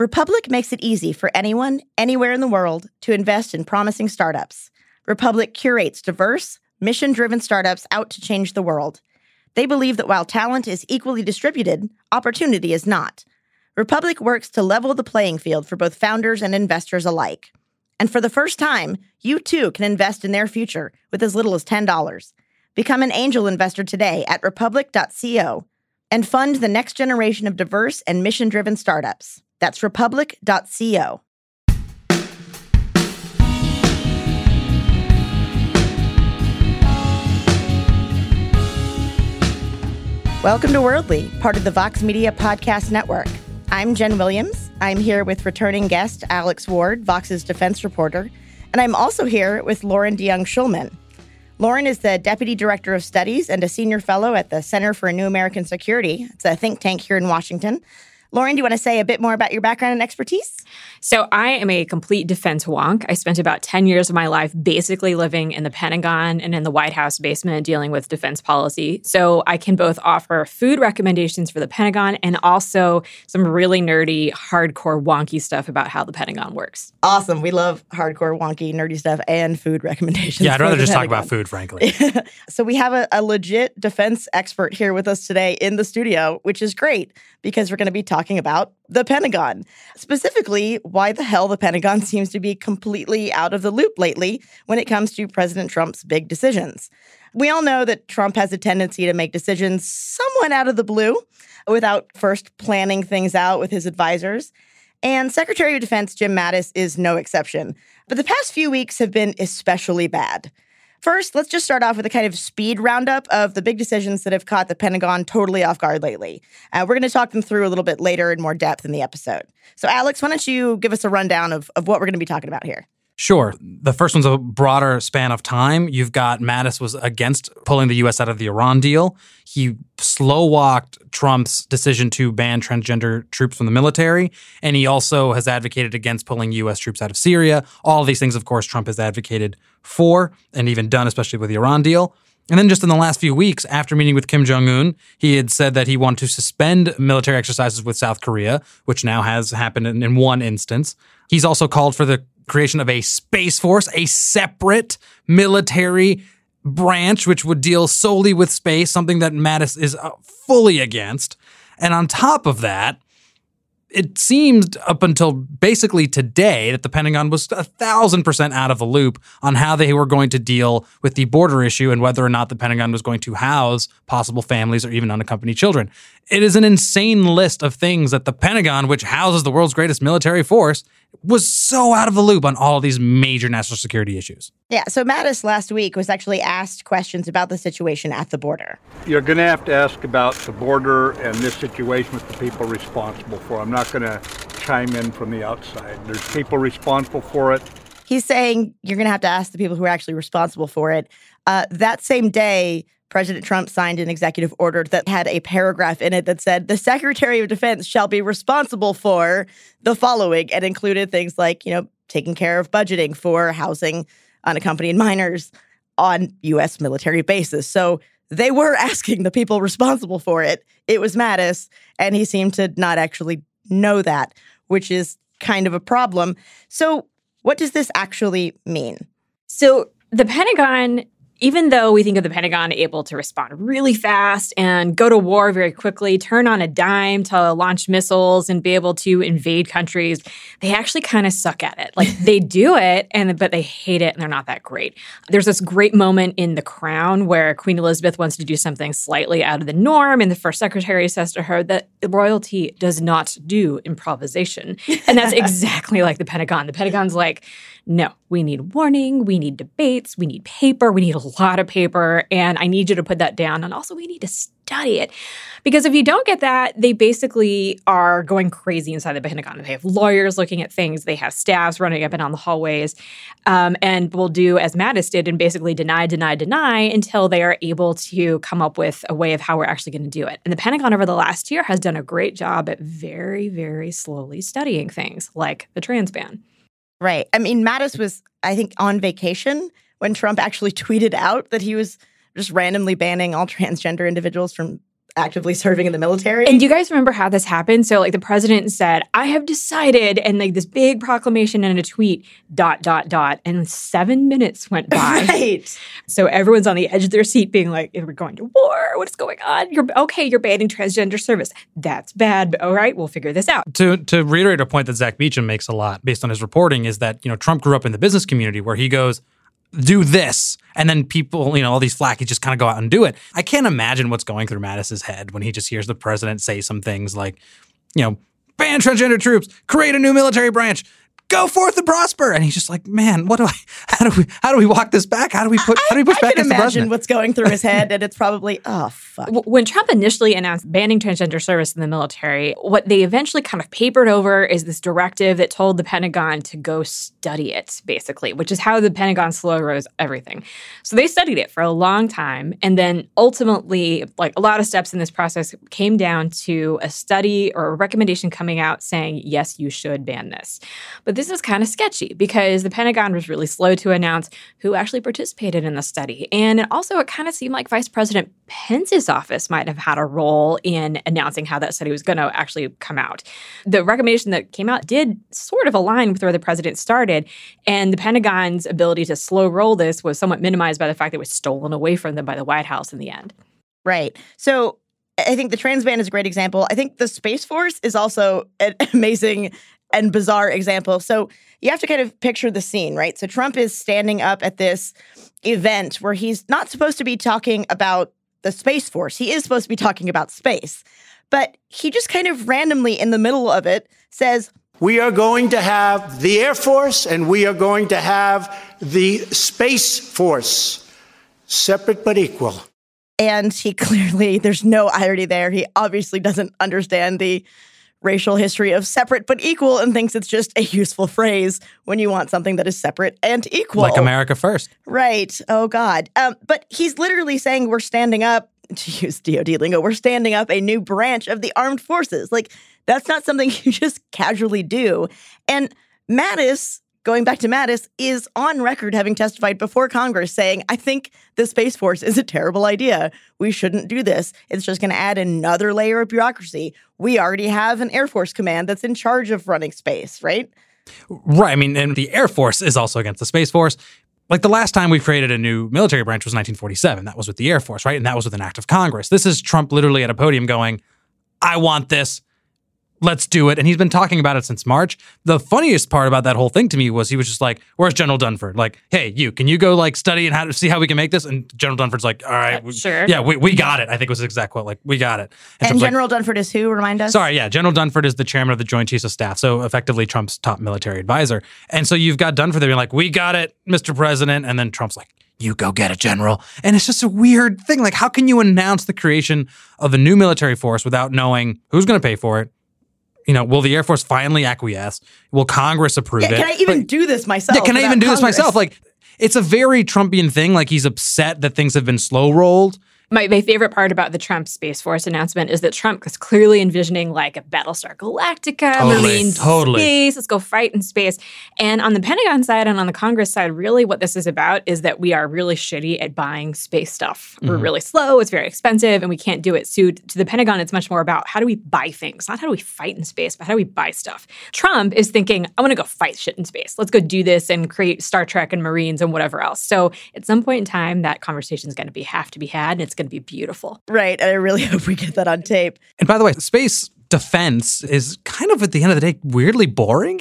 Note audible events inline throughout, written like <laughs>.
Republic makes it easy for anyone, anywhere in the world to invest in promising startups. Republic curates diverse, mission driven startups out to change the world. They believe that while talent is equally distributed, opportunity is not. Republic works to level the playing field for both founders and investors alike. And for the first time, you too can invest in their future with as little as $10. Become an angel investor today at republic.co and fund the next generation of diverse and mission driven startups. That's republic.co. Welcome to Worldly, part of the Vox Media Podcast Network. I'm Jenn Williams. I'm here with returning guest Alex Ward, Vox's defense reporter, and I'm also here with Loren DeJonge Schulman. Loren is the Deputy Director of Studies and a Senior Fellow at the Center for New American Security. It's a think tank here in Washington. Loren, do you want to say a bit more about your background and expertise? So, I am a complete defense wonk. I spent about 10 years of my life basically living in the Pentagon and in the White House basement dealing with defense policy. So, I can both offer food recommendations for the Pentagon and also some really nerdy, hardcore, wonky stuff about how the Pentagon works. Awesome. We love hardcore, wonky, nerdy stuff and food recommendations. Yeah, I'd rather just Pentagon. talk about food, frankly. <laughs> so, we have a, a legit defense expert here with us today in the studio, which is great because we're going to be talking about the Pentagon. Specifically, why the hell the Pentagon <laughs> seems to be completely out of the loop lately when it comes to President Trump's big decisions. We all know that Trump has a tendency to make decisions somewhat out of the blue without first planning things out with his advisors. And Secretary of Defense Jim Mattis is no exception. But the past few weeks have been especially bad. First, let's just start off with a kind of speed roundup of the big decisions that have caught the Pentagon totally off guard lately. Uh, we're going to talk them through a little bit later in more depth in the episode. So, Alex, why don't you give us a rundown of, of what we're going to be talking about here? Sure. The first one's a broader span of time. You've got Mattis was against pulling the U.S. out of the Iran deal. He slow walked Trump's decision to ban transgender troops from the military. And he also has advocated against pulling U.S. troops out of Syria. All of these things, of course, Trump has advocated for and even done, especially with the Iran deal. And then just in the last few weeks, after meeting with Kim Jong un, he had said that he wanted to suspend military exercises with South Korea, which now has happened in, in one instance. He's also called for the creation of a space force, a separate military branch which would deal solely with space, something that Mattis is uh, fully against. And on top of that, it seemed up until basically today that the Pentagon was a thousand percent out of the loop on how they were going to deal with the border issue and whether or not the Pentagon was going to house possible families or even unaccompanied children. It is an insane list of things that the Pentagon, which houses the world's greatest military force, was so out of the loop on all of these major national security issues. Yeah, so Mattis last week was actually asked questions about the situation at the border. You're going to have to ask about the border and this situation with the people responsible for. I'm not going to chime in from the outside. There's people responsible for it. He's saying you're going to have to ask the people who are actually responsible for it. Uh, that same day, President Trump signed an executive order that had a paragraph in it that said the Secretary of Defense shall be responsible for the following and included things like, you know, taking care of budgeting for housing unaccompanied minors on US military bases. So they were <laughs> asking the people responsible for it. It was Mattis, and he seemed to not actually know that, which is kind of a problem. So, what does this actually mean? So, the Pentagon even though we think of the Pentagon able to respond really fast and go to war very quickly, turn on a dime to launch missiles and be able to invade countries, they actually kind of suck at it. Like <laughs> they do it and but they hate it and they're not that great. There's this great moment in The Crown where Queen Elizabeth wants to do something slightly out of the norm and the first secretary says to her that royalty does not do improvisation. And that's <laughs> exactly like the Pentagon. The Pentagon's like no, we need warning, we need debates, we need paper, we need a lot of paper, and I need you to put that down. And also, we need to study it. Because if you don't get that, they basically are going crazy inside the Pentagon. They have lawyers looking at things, they have staffs running up and down the hallways, um, and will do as Mattis did and basically deny, deny, deny until they are able to come up with a way of how we're actually going to do it. And the Pentagon over the last year has done a great job at very, very slowly studying things like the trans ban. Right. I mean, Mattis was, I think, on vacation when Trump actually tweeted out that he was just randomly banning all transgender individuals from actively serving in the military. And do you guys remember how this happened? So, like, the president said, I have decided, and like this big proclamation and a tweet, dot, dot, dot. And seven minutes went by. <laughs> right. So, everyone's on the edge of their seat being like, We're going to war. What's going on? You're okay. You're banning transgender service. That's bad. But all right, we'll figure this out. To, to reiterate a point that Zack Beauchamp makes a lot based on his reporting is that, you know, Trump grew up in the business community where he goes, do this. And then people, you know, all these flackies just kind of go out and do it. I can't imagine what's going through Mattis's head when he just hears the president say some things like, you know, ban transgender troops, create a new military branch, go forth and prosper. And he's just like, man, what do I? <laughs> How do we? How do we walk this back? How do we put? How do we push I back can against the imagine president? what's going through his head, and it's probably <laughs> oh fuck. When Trump initially announced banning transgender service in the military, what they eventually kind of papered over is this directive that told the Pentagon to go study it, basically, which is how the Pentagon slow rose everything. So they studied it for a long time. And then ultimately, like a lot of steps in this process came down to a study or a recommendation coming out saying, yes, you should ban this. But this is kind of sketchy because the Pentagon was really slow to announce who actually participated in the study. And also, it kind of seemed like Vice President Pence's office might have had a role in announcing how that study was going to actually come out. The recommendation that came out did sort of align with where the president started, and the Pentagon's ability to slow roll this was somewhat minimized by the fact that it was stolen away from them by the White House in the end. Right. So I think the trans ban is a great example. I think the Space Force is also an <laughs> amazing and bizarre example. So you have to kind of picture the scene, right? So Trump is standing up at this event where he's not supposed to be talking about the Space Force. He is supposed to be talking about space. But he just kind of randomly in the middle of it says, We are going to have the Air Force and we are going to have the Space Force, separate but equal. and he <laughs> clearly, there's no irony there. He obviously doesn't understand the racial history of separate but equal and thinks it's just a useful phrase when you want something that is separate and equal. like America first. Right. Oh, God. Um, but he's literally saying we're standing up, <laughs> to use DOD lingo, we're standing up a new branch of the armed forces. Like, that's not something <laughs> you just casually do. And Mattis, going back to Mattis, is on record having testified before Congress saying, I think the Space Force is a terrible idea. We shouldn't do this. It's just going to add another layer of bureaucracy. We already have an Air Force command that's in charge of running space, right? Right. I mean, and the Air Force is also against the Space Force. Like the last time we created a new military branch was 1947. That was with the Air Force, right? And that was with an act of Congress. This is Trump literally at a podium going, I want this. Let's do it. And he's been talking about it since March. The funniest part about that whole thing to me was he was just like, Where's General Dunford? Like, hey, you, can you go like study and how to see how we can make this? And General Dunford's like, All right, uh, we- sure. Yeah, we, we got it. I think was his exact quote. Like, we got it. And like, General Dunford is who? Remind us. Sorry, yeah. General Dunford is the chairman of the Joint Chiefs of Staff, so effectively Trump's top military advisor. And so you've got Dunford there being like, "We got it, Mr. President," and then Trump's like, "You go get it, General." And it's just a weird thing. Like, how can you announce the creation of a new military force without knowing who's going to pay for it? You know, will the Air Force finally acquiesce? Will Congress approve Yeah, it? can I even Like, do this myself? yeah, can I even do this myself? Like, it's a very Trumpian thing. Like, he's upset that things have been slow rolled. My, my favorite part about the Trump Space Force announcement is that Trump was clearly envisioning like a Battlestar Galactica, Totally, Marine totally. space, let's go fight in space. And on the Pentagon side and on the Congress side, really what this is about is that we are really shitty at buying space stuff. We're mm-hmm. really slow, it's very expensive, and we can't do it. So to the Pentagon, it's much more about how do we buy things, not how do we fight in space, but how do we buy stuff. Trump is thinking, I want to go fight shit in space. Let's go do this and create Star Trek and Marines and whatever else. So at some point in time, that conversation is going to be have to be had, and it's going to be beautiful. Right. And I really <laughs> hope we get that on tape. And by the way, space defense is kind of at the end of the day weirdly boring.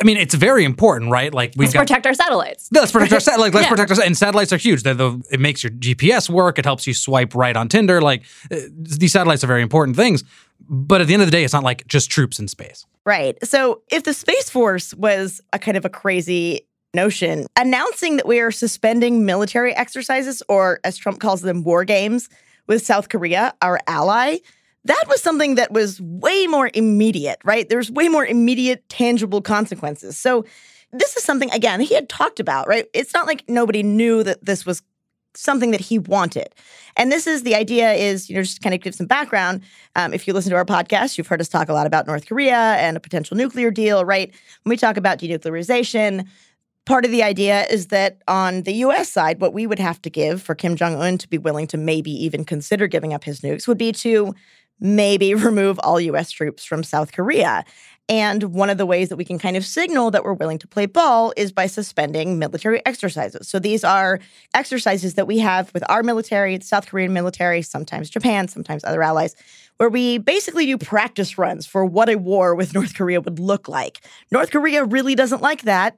I mean, it's very important, right? Like we've Let's got protect our satellites. No, let's protect our sat- like let's <laughs> Yeah. protect our and satellites are huge. They're the it makes your GPS work. It helps you swipe right on Tinder. Like uh, these satellites are very important things. But at the end of the day, it's not like just troops in space. Right. So if the Space Force was a kind of a crazy notion, announcing that we are suspending military exercises, or as Trump calls them, war games with South Korea, our ally, that was something that was way more immediate, right? There's way more immediate, tangible consequences. So this is something, again, he had talked about, right? It's not like nobody knew that this was something that he wanted. And this is the idea is, you know, just kind of give some background. Um, if you listen to our podcast, you've heard us talk a lot about North Korea and a potential nuclear deal, right? When we talk about denuclearization, part of the idea is that on the US side, what we would have to give for Kim Jong un to be willing to maybe even consider giving up his nukes would be to maybe <laughs> remove all US troops from South Korea. And one of the ways that we can kind of signal that we're willing to play ball is by suspending military exercises. So these are exercises that we have with our military, South Korean military, sometimes Japan, sometimes other allies, where we basically do practice runs for what a war with North Korea would look like. North Korea really doesn't like that.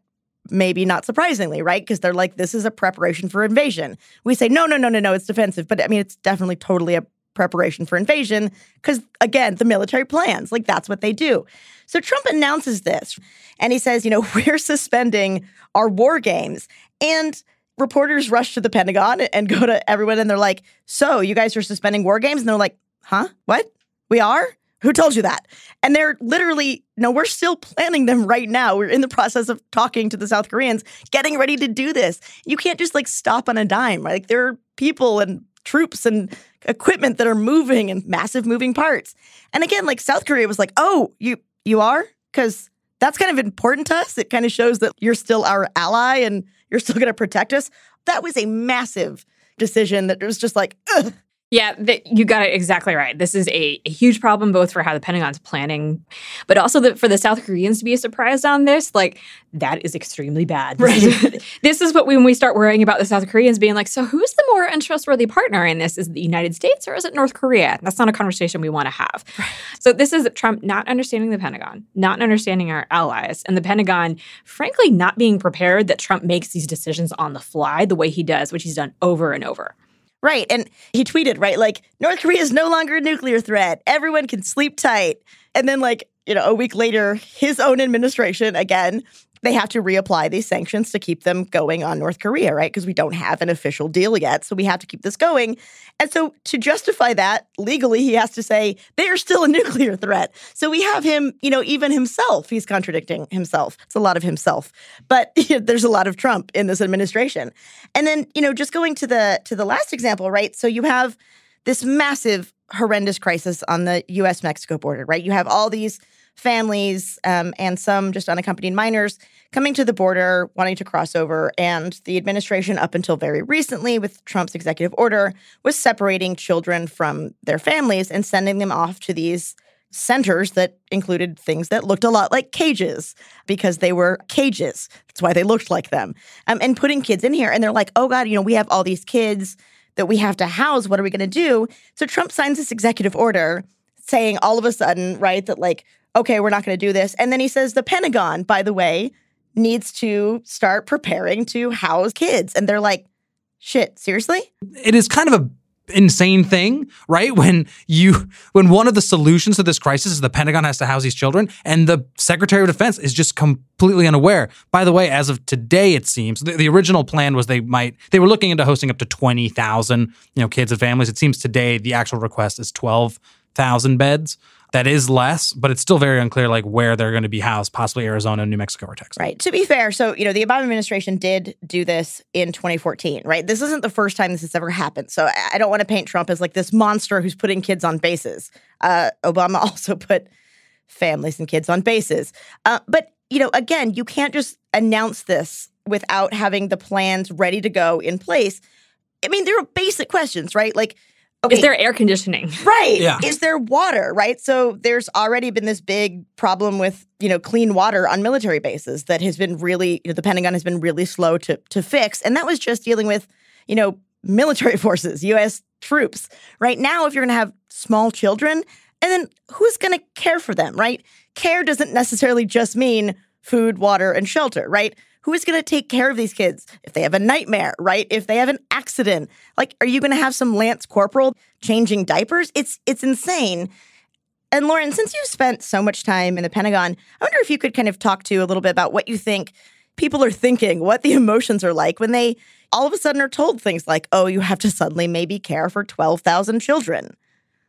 Maybe not surprisingly, right? Because they're like, this is a preparation for invasion. We say, no, no, no, no, no, it's defensive. But I mean, it's definitely totally a preparation for invasion because, again, the military plans, like that's what they do. So Trump announces this and he says, you know, <laughs> we're suspending our war games. And reporters rush to the Pentagon and go to everyone and they're like, so you guys are suspending war games? And they're like, huh? What? We are? Who told you that? And they're literally, no, we're still planning them right now. We're in the process of talking to the South Koreans, getting ready to do this. You can't just like stop on a dime, right? Like there are people and troops and equipment that are moving and massive moving parts. And again, like South Korea was like, "Oh, you you are?" cuz that's kind of important to us. It kind of shows that you're still our ally and you're still going to protect us. That was a massive decision that was just like, Ugh. Yeah, the, you got it exactly right. This is a, a, huge problem, both for how the Pentagon's planning, but also the, for the South Koreans to be surprised on this. Like, that is extremely bad. Right. <laughs> this is what we, when we start worrying about the South Koreans being like, so who's the more untrustworthy partner in this? Is it the United States or is it North Korea? That's not a conversation we want to have. Right. So, this is Trump not understanding the Pentagon, not understanding our allies, and the Pentagon, frankly, not being prepared that Trump makes these decisions on the fly the way he does, which he's done over and over. Right. And he tweeted, right? Like, North Korea is no longer a nuclear threat. Everyone can sleep tight. And then, like, you know, a week later, his own administration again they have to reapply these sanctions to keep them going on North Korea, right? Because we don't have an official deal yet. So we have to keep this going. And so to justify that legally, he has to say they are still a <laughs> nuclear threat. So we have him, you know, even himself, he's contradicting himself. It's a lot of himself. But you <laughs> know, there's a lot of Trump in this administration. And then, you know, just going to the to the last example, right? So you have this massive horrendous crisis on the US Mexico border, right? You have all these families um, and some just unaccompanied minors coming to the border, wanting to cross over. And the administration, up until very recently, with Trump's executive order, was separating children from their families and sending them off to these centers that included things that looked a lot like cages because they were cages. That's why they looked like them. Um, and putting kids in here. And they're like, oh God, you know, we have all these kids that we have to house. What are we going to do? So Trump signs this executive order saying all of a sudden, right, that like, okay, we're not going to do this. And then he says the Pentagon, by the way, needs to start preparing to house kids. And they're like, shit, seriously? It is kind of a insane thing, right? When you when one of the solutions to this crisis is the Pentagon has to house these children and the Secretary of Defense is just completely unaware. By the way, as of today it seems the, the original plan was they might they were looking into hosting up to 20,000, you know, kids and families. It seems today the actual request is 12,000 beds that is less, but it's still very unclear like where they're going to be housed, possibly Arizona, New Mexico, or Texas. Right. To be fair, so you know the Obama administration did do this in 2014. Right. This isn't the first time this has ever happened. So I don't want to paint Trump as like this monster who's putting kids on bases. Uh, Obama <laughs> also put families and kids on bases. Uh, but you know, again, you can't just announce this without having the plans ready to go in place. I mean, there are basic questions, right? Like Okay. Is there air conditioning? <laughs> Right. Yeah. Is there water? Right. So there's already been this big problem with, you know, clean water on military bases that has been really, you know, the Pentagon has been really slow to to fix. And that was just dealing with, you know, military <laughs> forces, US troops. Right now, if you're gonna have small children, and then who's gonna care for them, right? Care doesn't necessarily just mean food, water, and shelter, right? Who is going to take care of these kids if they have a nightmare, right? If they have an accident, like, are you going to have some Lance Corporal changing diapers? It's it's insane. And Loren, since you've spent so much time in the Pentagon, I wonder if you could kind of talk to a little bit about what you think people are thinking, what the emotions are like when they all of a sudden are told things like, "Oh, you have to suddenly maybe care for twelve thousand children."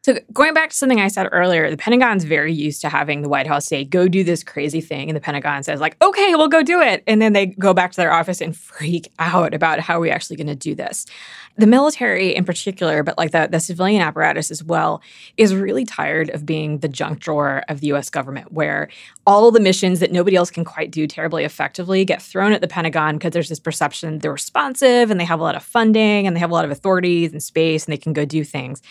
So, going back to something I said earlier, the Pentagon's very used to having the White House say, go do this crazy thing. And the Pentagon says, like, okay, we'll go do it. And then they go back to their office and freak out about how are we actually going to do this the military in particular, but like the, the civilian apparatus as well, is really tired of being the junk drawer of the US government, where all the missions that nobody else can quite do terribly effectively get thrown at the Pentagon because there's this perception they're responsive and they have a lot of funding and they have a lot of authorities and space and they can go do things.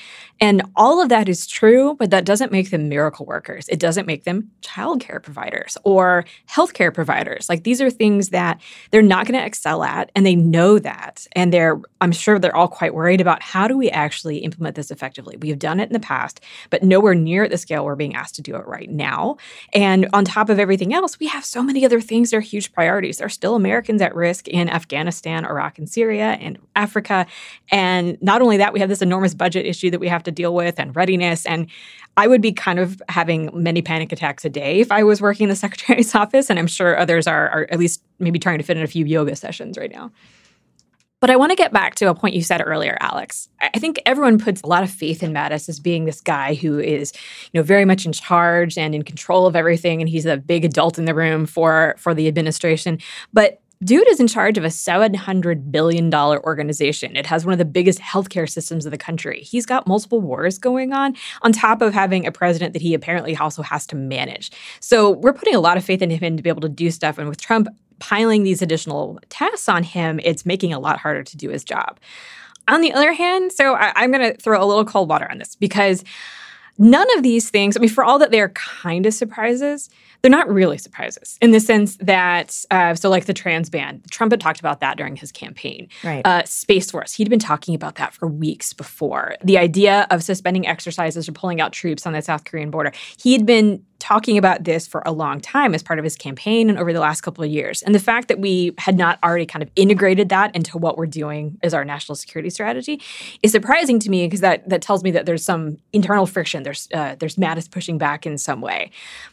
And all of that is true, but that doesn't make them miracle workers. It doesn't make them childcare providers or healthcare providers. Like these are things that they're not going to excel at and they know that. And they're, I'm sure they're all quite worried about how do we actually implement this effectively. We have done it in the past, but nowhere near at the scale we're being asked to do it right now. And on top of everything else, we have so many other things that are huge priorities. There are still Americans at risk in Afghanistan, Iraq, and Syria, and Africa. And not only that, we have this enormous budget issue that we have to deal with and readiness. And I would be kind of having many panic attacks a day if I was working in the <laughs> secretary's office. And I'm sure others are, are at least maybe trying to fit in a few yoga sessions right now. But I want to get back to a point you said earlier, Alex. I think everyone puts a lot of faith in Mattis as being this guy who is, you know, very much in charge and in control of everything, and he's a big adult in the room for for the administration. But Dude is in charge of a $700 billion organization. It has one of the biggest healthcare systems of the country. He's got multiple wars going on, on top of having a president that he apparently also has to manage. So we're putting a lot of faith in him to be able to do stuff. And with Trump piling these additional tasks on him, it's making it a lot harder to do his job. On the other hand, so I, am going to throw a little cold water on this because none of these things, I mean, for all that they're kind of surprises, they're not really surprises in the sense that, uh, so like the trans ban, Trump had talked about that during his campaign. Right. Uh, Space Force, he'd been talking about that for weeks before. The idea of suspending exercises or pulling out troops on the South Korean border, he had been talking about this for a long time as part of his campaign and over the last couple of years. And the fact that we had not already kind of integrated that into what we're doing as our national security strategy is surprising to me because that that tells me that there's some internal friction. There's uh, there's Mattis pushing back in some way.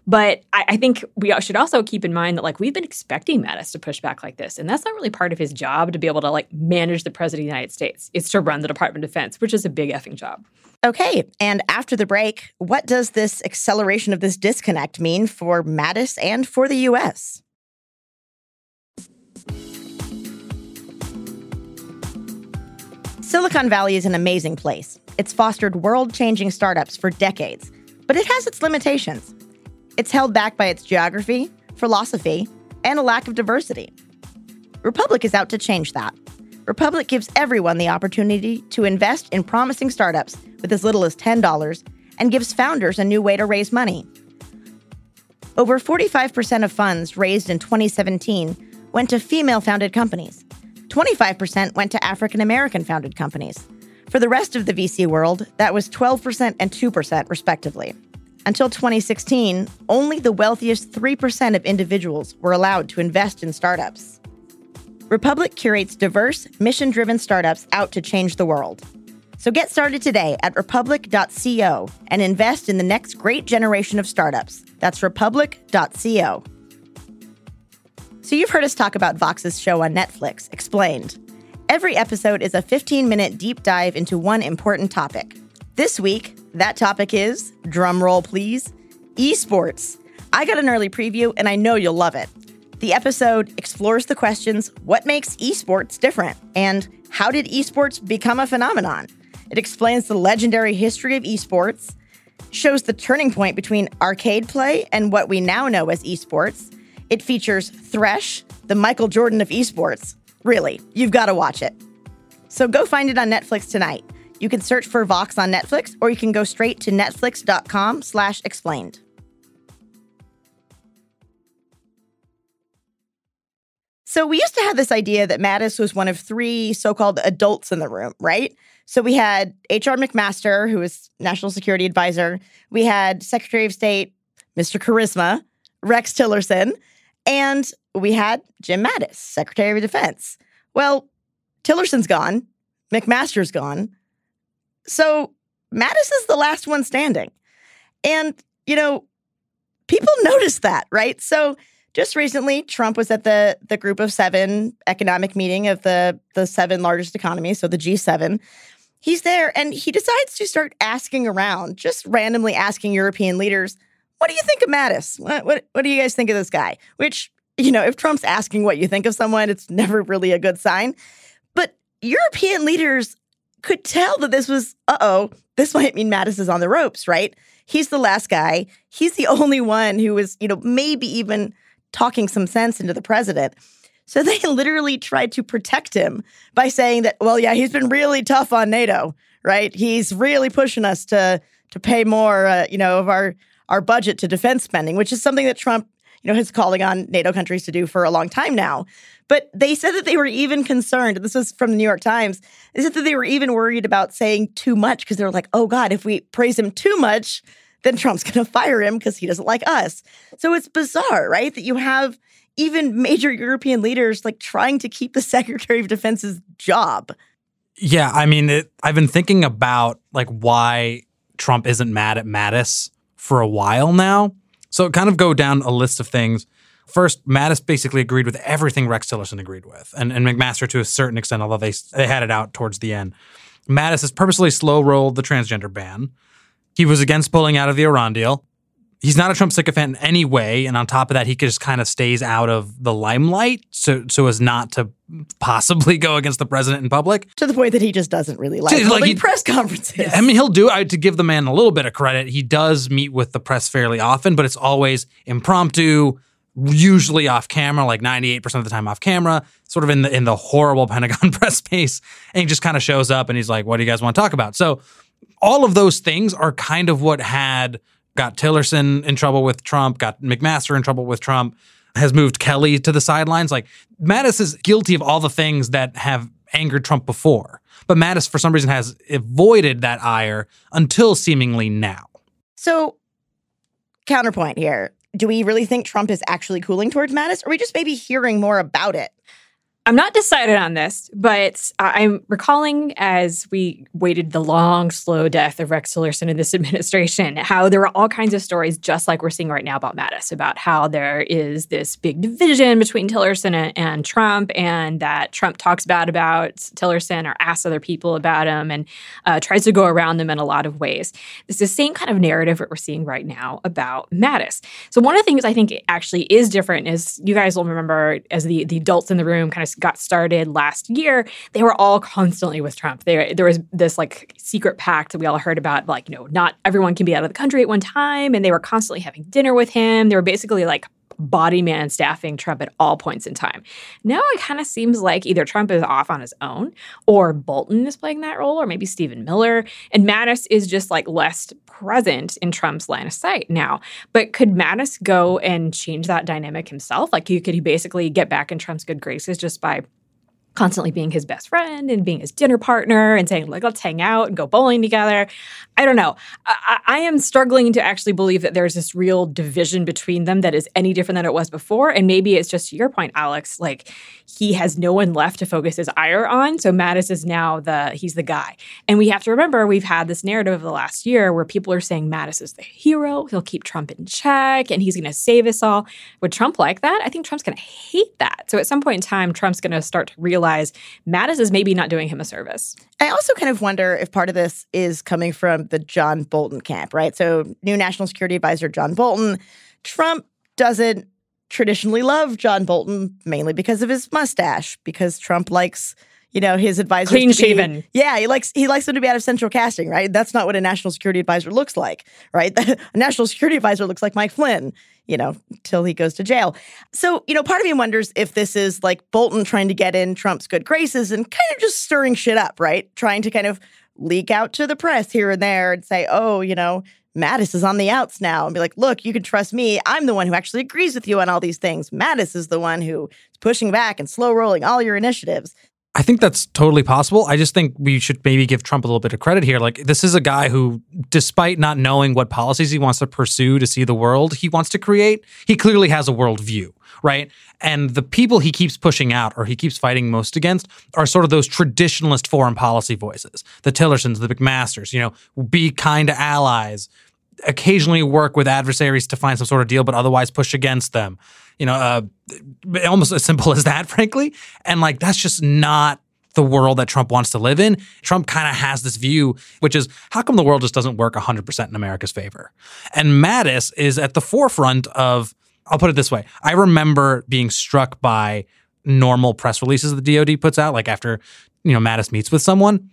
But I, I think we should also keep in mind that like we've been expecting Mattis to push back like this, and that's not really part of his job to be able to like manage the president of the United States. It's to run the Department of Defense, which is a big effing job. Okay, and after the break, what does this acceleration of this disconnect mean for Mattis and for the US? Silicon Valley is an amazing place. It's fostered world changing startups for decades, but it has its limitations. It's held back by its geography, philosophy, and a lack of diversity. Republic is out to change that. Republic gives everyone the opportunity to invest in promising startups with as little as $10 and gives founders a new way to raise money. Over 45% of funds raised in 2017 went to female founded companies. 25% went to African American founded companies. For the rest of the VC world, that was 12% and 2%, respectively. Until 2016, only the wealthiest 3% of individuals were allowed to invest in startups. Republic curates diverse, mission driven startups out to change the world. So get started today at republic.co and invest in the next great generation of startups. That's republic.co. So you've heard us talk about Vox's show on Netflix, Explained. Every episode is a 15 minute deep dive into one important topic. This week, that topic is, drumroll please, esports. I got an early preview and I know you'll love it. The episode explores the questions what makes esports different and how did esports become a phenomenon? It explains the legendary history of esports, shows the turning point between arcade play and what we now know as esports. It features Thresh, the Michael Jordan of esports. Really, you've got to watch it. So go find it on Netflix tonight. You can search for Vox on Netflix, or you can go straight to netflix.com slash explained. So we used to have this idea that Mattis was one of three so-called adults in the room, right? So we had H.R. McMaster, who was National Security Advisor. We had Secretary of State, Mr. Charisma, Rex Tillerson, and we had Jim Mattis, Secretary of Defense. Well, Tillerson's gone, McMaster's gone. So Mattis is the last one standing. And, you know, people noticed that, right? So just recently, Trump was at the the group of seven economic meeting of the the seven largest economies, so the G7, he's there and he decides to start asking around, just randomly asking European leaders, what do you think of Mattis? What, what, what do you guys think of this guy? Which, you know, if Trump's asking what you think of someone, it's never really a good sign. But European leaders could tell that this was, uh oh, this might mean Mattis is on the ropes, right? He's the last guy. He's the <laughs> only one who was, you know, maybe even talking some sense into the president. So they <laughs> literally tried to protect him by saying that, well, yeah, he's been really tough on NATO, right? He's really pushing us to to pay more, uh, you know, of our our budget to defense spending, which is something that Trump, you know, is calling on NATO countries to do for a long time now. But they said that they were even concerned. This was from the New York Times. They said that they were even worried about saying too much because they were like, oh God, if we praise him too much, then Trump's <laughs> going to fire him because he doesn't like us. So it's bizarre, right? That you have even major European leaders like trying to keep the <laughs> Secretary of Defense's job. Yeah, I mean, it, I've been thinking about like why Trump isn't mad at Mattis for a while now. So kind of go down a list of things. First, Mattis basically agreed with everything Rex Tillerson agreed with, and, and McMaster to a certain extent, although they, they had it out towards the end. Mattis has purposely slow rolled the transgender ban. He was against pulling out of the Iran deal. He's not a Trump sycophant in any way, and on top of that, he just kind of stays out of the limelight, so so as not to possibly go against the president in public. To the point that he just doesn't really like, Dude, like he- press conferences. I mean, he'll do. I to give the man a little bit of credit. He does meet with the press fairly often, but it's always impromptu, usually off camera, like ninety eight percent of the time off camera. Sort of in the in the horrible <laughs> Pentagon press space, and he just kind of shows up and he's like, "What do you guys want to talk about?" So all of those things are kind of what had got Tillerson in trouble with Trump, got McMaster in trouble with Trump, has moved Kelly to the sidelines. Like Mattis is guilty of all the things that have angered Trump before. But Mattis, for some reason, has avoided that ire until seemingly now. So, counterpoint here. Do we really think Trump is actually cooling towards Mattis? Or are we just maybe hearing more about it? I'm not decided on this, but I'm recalling as we waited the long, slow death of Rex Tillerson in this <laughs> administration, how there were all kinds of stories, just like we're seeing right now about Mattis, about how there is this big division between Tillerson and, and Trump, and that Trump talks bad about Tillerson or asks other people about him and uh, tries to go around them in a lot of ways. It's the same kind of narrative that we're seeing right now about Mattis. So one of the things I think actually is different is you guys will remember as the, the adults in the room kind of got started last year, they were all constantly with Trump. There, there was this like secret pact that we all heard about, like, you know, not everyone can be out of the country at one time. And they were constantly having dinner with him. They were basically like body man staffing Trump at all points in time. Now it kind of seems like either Trump is off on his own or Bolton is playing that role or maybe Stephen Miller and Mattis is just like less present in Trump's line of sight now. But could Mattis go and change that dynamic himself? Like could he basically get back in Trump's good graces just by constantly being his best friend and being his dinner partner and saying like let's hang out and go bowling together. I don't know. I, I, am struggling to actually believe that there's this real division between them that is any different than it was before. And maybe it's just to your point alex like he has no one left to focus his ire on. So mattis is now the he's the guy. And we have to remember we've had this narrative of the last year where people are saying mattis is the hero. He'll keep trump in check and he's going to save us all. Would trump like that? I think trump's going to hate that. So at some point in time trump's going to start to realize realize Mattis is maybe not doing him a service. I also kind of wonder if part of this is coming from the John Bolton camp, right? So, new National Security Advisor John Bolton, Trump doesn't traditionally love John Bolton mainly because of his mustache, because Trump likes you know his advisor clean be- shaven. yeah, he likes he likes them to be out of central casting, right? That's not what a national security advisor looks like, right? <laughs> a national security advisor looks like Mike Flynn, you know, till he goes to jail. So, you know, part of me wonders if this is like Bolton trying to get in Trump's good graces and kind of just stirring shit up, right? Trying to kind of leak out to the press here and there and say, oh, you know, Mattis is on the outs now and be like, look, you can trust me. I'm the one who actually agrees with you on all these things. Mattis is the one who is pushing back and slow rolling all your initiatives. I think that's totally possible. I just think we should maybe give Trump a little bit of credit here. Like, this is a guy who, despite not knowing what policies he wants to pursue to see the world he wants to create, he clearly has a worldview, right? And the people he keeps pushing out or he keeps fighting most against are sort of those traditionalist foreign policy voices the Tillersons, the McMasters, you know, be kind to allies, occasionally work with adversaries to find some sort of deal, but otherwise push against them you know, uh, almost as simple <laughs> as that, frankly. And like, that's just not the world that Trump wants to live in. Trump kind of has this view, which is how come the world just doesn't work 100% in America's favor? And Mattis is at the forefront of, I'll put it this way. I remember being struck by normal press releases the DoD puts out, like after, you know, Mattis meets with someone.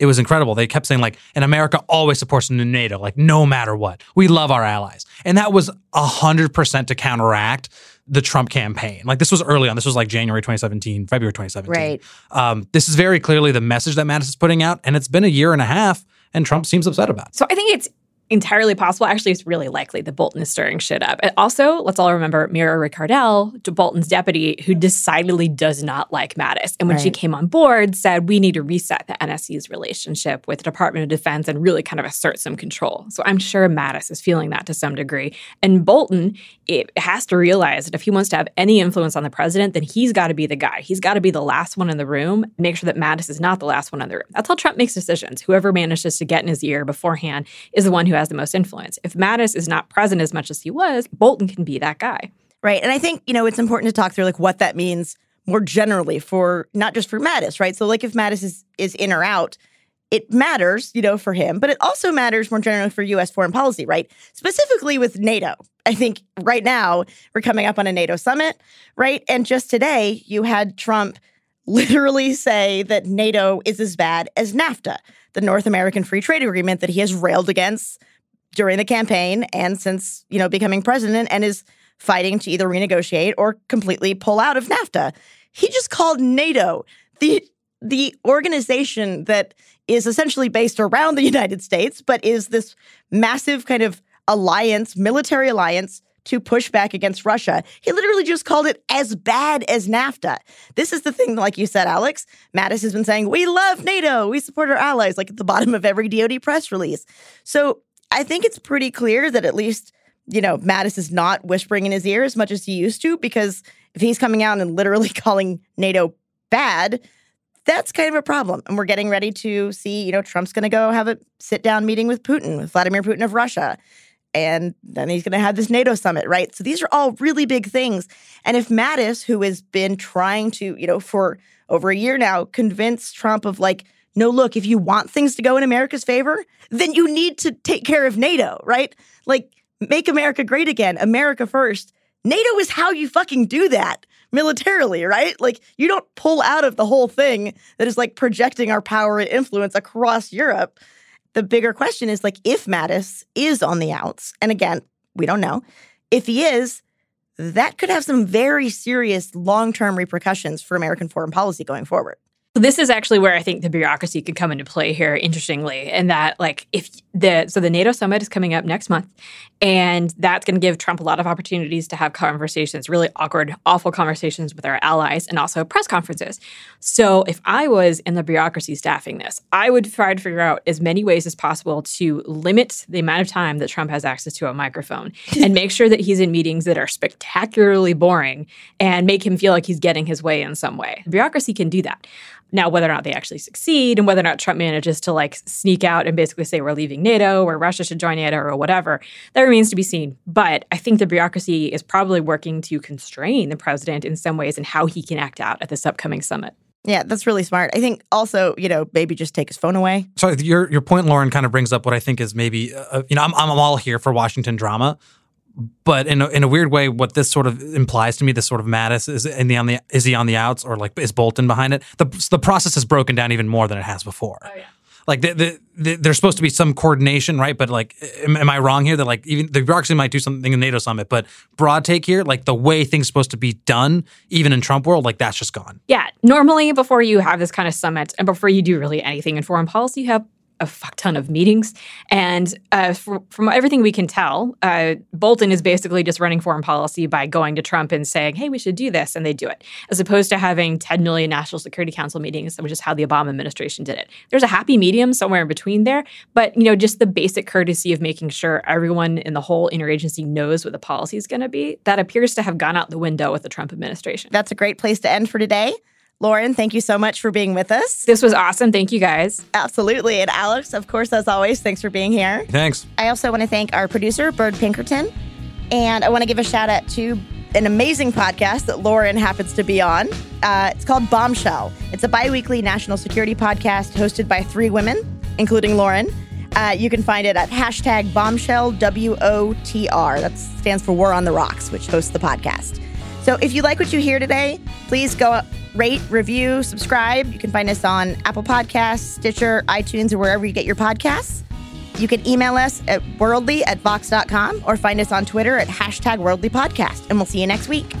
It was incredible. They kept saying, like, and America always supports NATO, like, no matter what. We love our allies. And that was 100% to counteract the Trump campaign. Like this was early on. This was like January 2017, February 2017. Right. Um, this is very clearly the message that Mattis is putting out, and it's been a year and a half, and Trump seems upset about it. So I think it's entirely possible. Actually, it's really likely that Bolton is stirring shit up. And also, let's all remember Mira Ricardel, Bolton's deputy, who decidedly does not like Mattis. And when right. she came on board, said we need to reset the NSC's relationship with the Department of Defense and really kind of assert some control. So I'm sure Mattis is feeling that to some degree. And Bolton it has to realize that if he wants to have any influence on the president, then he's got to be the guy. He's got to be the last one in the room. Make sure that Mattis is not the last one in the room. That's how Trump makes decisions. Whoever manages to get in his ear beforehand is the one who has the most influence. If Mattis is not present as much as he was, Bolton can be that guy. Right. And I think, you know, it's important to talk through like what that means more generally for not just for Mattis, right? So like if Mattis is is in or out, it matters, you know, for him, but it also matters more generally for US foreign policy, right? Specifically with NATO. I think right now we're coming up on a NATO summit, right? And just today you had Trump <laughs> literally say that NATO is as bad as NAFTA, the North American Free Trade Agreement that he has railed against during the campaign and since, you know, becoming president and is fighting to either renegotiate or completely pull out of NAFTA. He just called NATO the the organization that is essentially based around the United States, but is this massive kind of alliance, military alliance to push back against Russia. He literally just called it as bad as NAFTA. This is the thing, like you said, Alex. Mattis has been saying, we love NATO, we support our allies, like at the bottom of every DoD press release. So I think it's pretty clear that at least, you know, Mattis is not whispering in his ear as much as he used to, because if he's coming out and literally <laughs> calling NATO bad, that's kind of a problem. And we're getting ready to see, you know, Trump's going to go have a sit down meeting with Putin, with Vladimir Putin of Russia. And then he's going to have this NATO summit, right? So these are all really big things. And if Mattis, who has been trying to, you know, for over a year now, convince Trump of like, no, look, if you want things to go in America's favor, then you need to take care of NATO, right? Like, make America great again, America first. NATO is how you fucking do that militarily, right? Like you don't pull out of the whole thing that is like projecting our power and influence across Europe. The bigger question is like if Mattis is on the outs, and again, we don't know. If he is, that could have some very serious long-term repercussions for American foreign policy going forward. This is actually where I think the bureaucracy could come into play here, interestingly, and that like if the so the NATO summit is coming up next month, and that's going to give Trump a lot of opportunities to have conversations, really awkward, awful conversations with our allies, and also press conferences. So if I was in the bureaucracy staffing this, I would try to figure out as many ways as possible to limit the amount of time that Trump has access to a microphone, <laughs> and make sure that he's in meetings that are spectacularly boring, and make him feel like he's getting his way in some way. The bureaucracy can do that. Now, whether or not they actually succeed and whether or not Trump manages to like sneak out and basically say we're leaving NATO or Russia should join NATO or whatever, that remains to be seen. But I think the bureaucracy is probably working to constrain the president in some ways and how he can act out at this upcoming summit. Yeah, that's really smart. I think also, you know, maybe just take his phone away. So your your point, Loren, kind of brings up what I think is maybe, uh, you know, I'm I'm all here for Washington drama, but in a, in a weird way, what this sort of implies to me, this sort of Mattis is in the on the is he on the outs or like is Bolton behind it? The the process has broken down even more than it has before. Oh, yeah. Like the, the, the, there's supposed to be some coordination, right? But like, am, am, I wrong here that like even the bureaucracy might do something in NATO summit, but broad take here, like the way things supposed to be done, even in Trump world, like that's just gone. Yeah, normally before you have this kind of summit and before you do really anything in foreign policy, you have a fuck ton of meetings. And uh, from everything we can tell, uh, Bolton is basically just running foreign policy by going to Trump and saying, hey, we should do this. And they do it, as opposed to having 10 million National Security Council meetings, which is how the Obama administration did it. There's a happy medium somewhere in between there. But, you know, just the basic courtesy of making sure everyone in the whole interagency knows what the policy is going to be, that appears to have gone out the window with the Trump administration. That's a great place to end for today. Loren, thank you so much for being with us. This was awesome. Thank you guys. Absolutely. And Alex, of course, as always, thanks for being here. Thanks. I also want to thank our producer, Byrd Pinkerton. And I want to give a shout out to an amazing podcast that Loren happens to be on. Uh, it's called Bombshell. It's a bi weekly national security podcast hosted by three women, including Loren. Uh, you can find it at hashtag bombshell W O T R. That stands for War on the Rocks, which hosts the podcast. So if you like what you hear today, please go rate, review, subscribe. You can find us on Apple Podcasts, Stitcher, iTunes, or wherever you get your podcasts. You can email us at worldly at vox.com or find us on Twitter at hashtag worldly podcast. And we'll see you next week.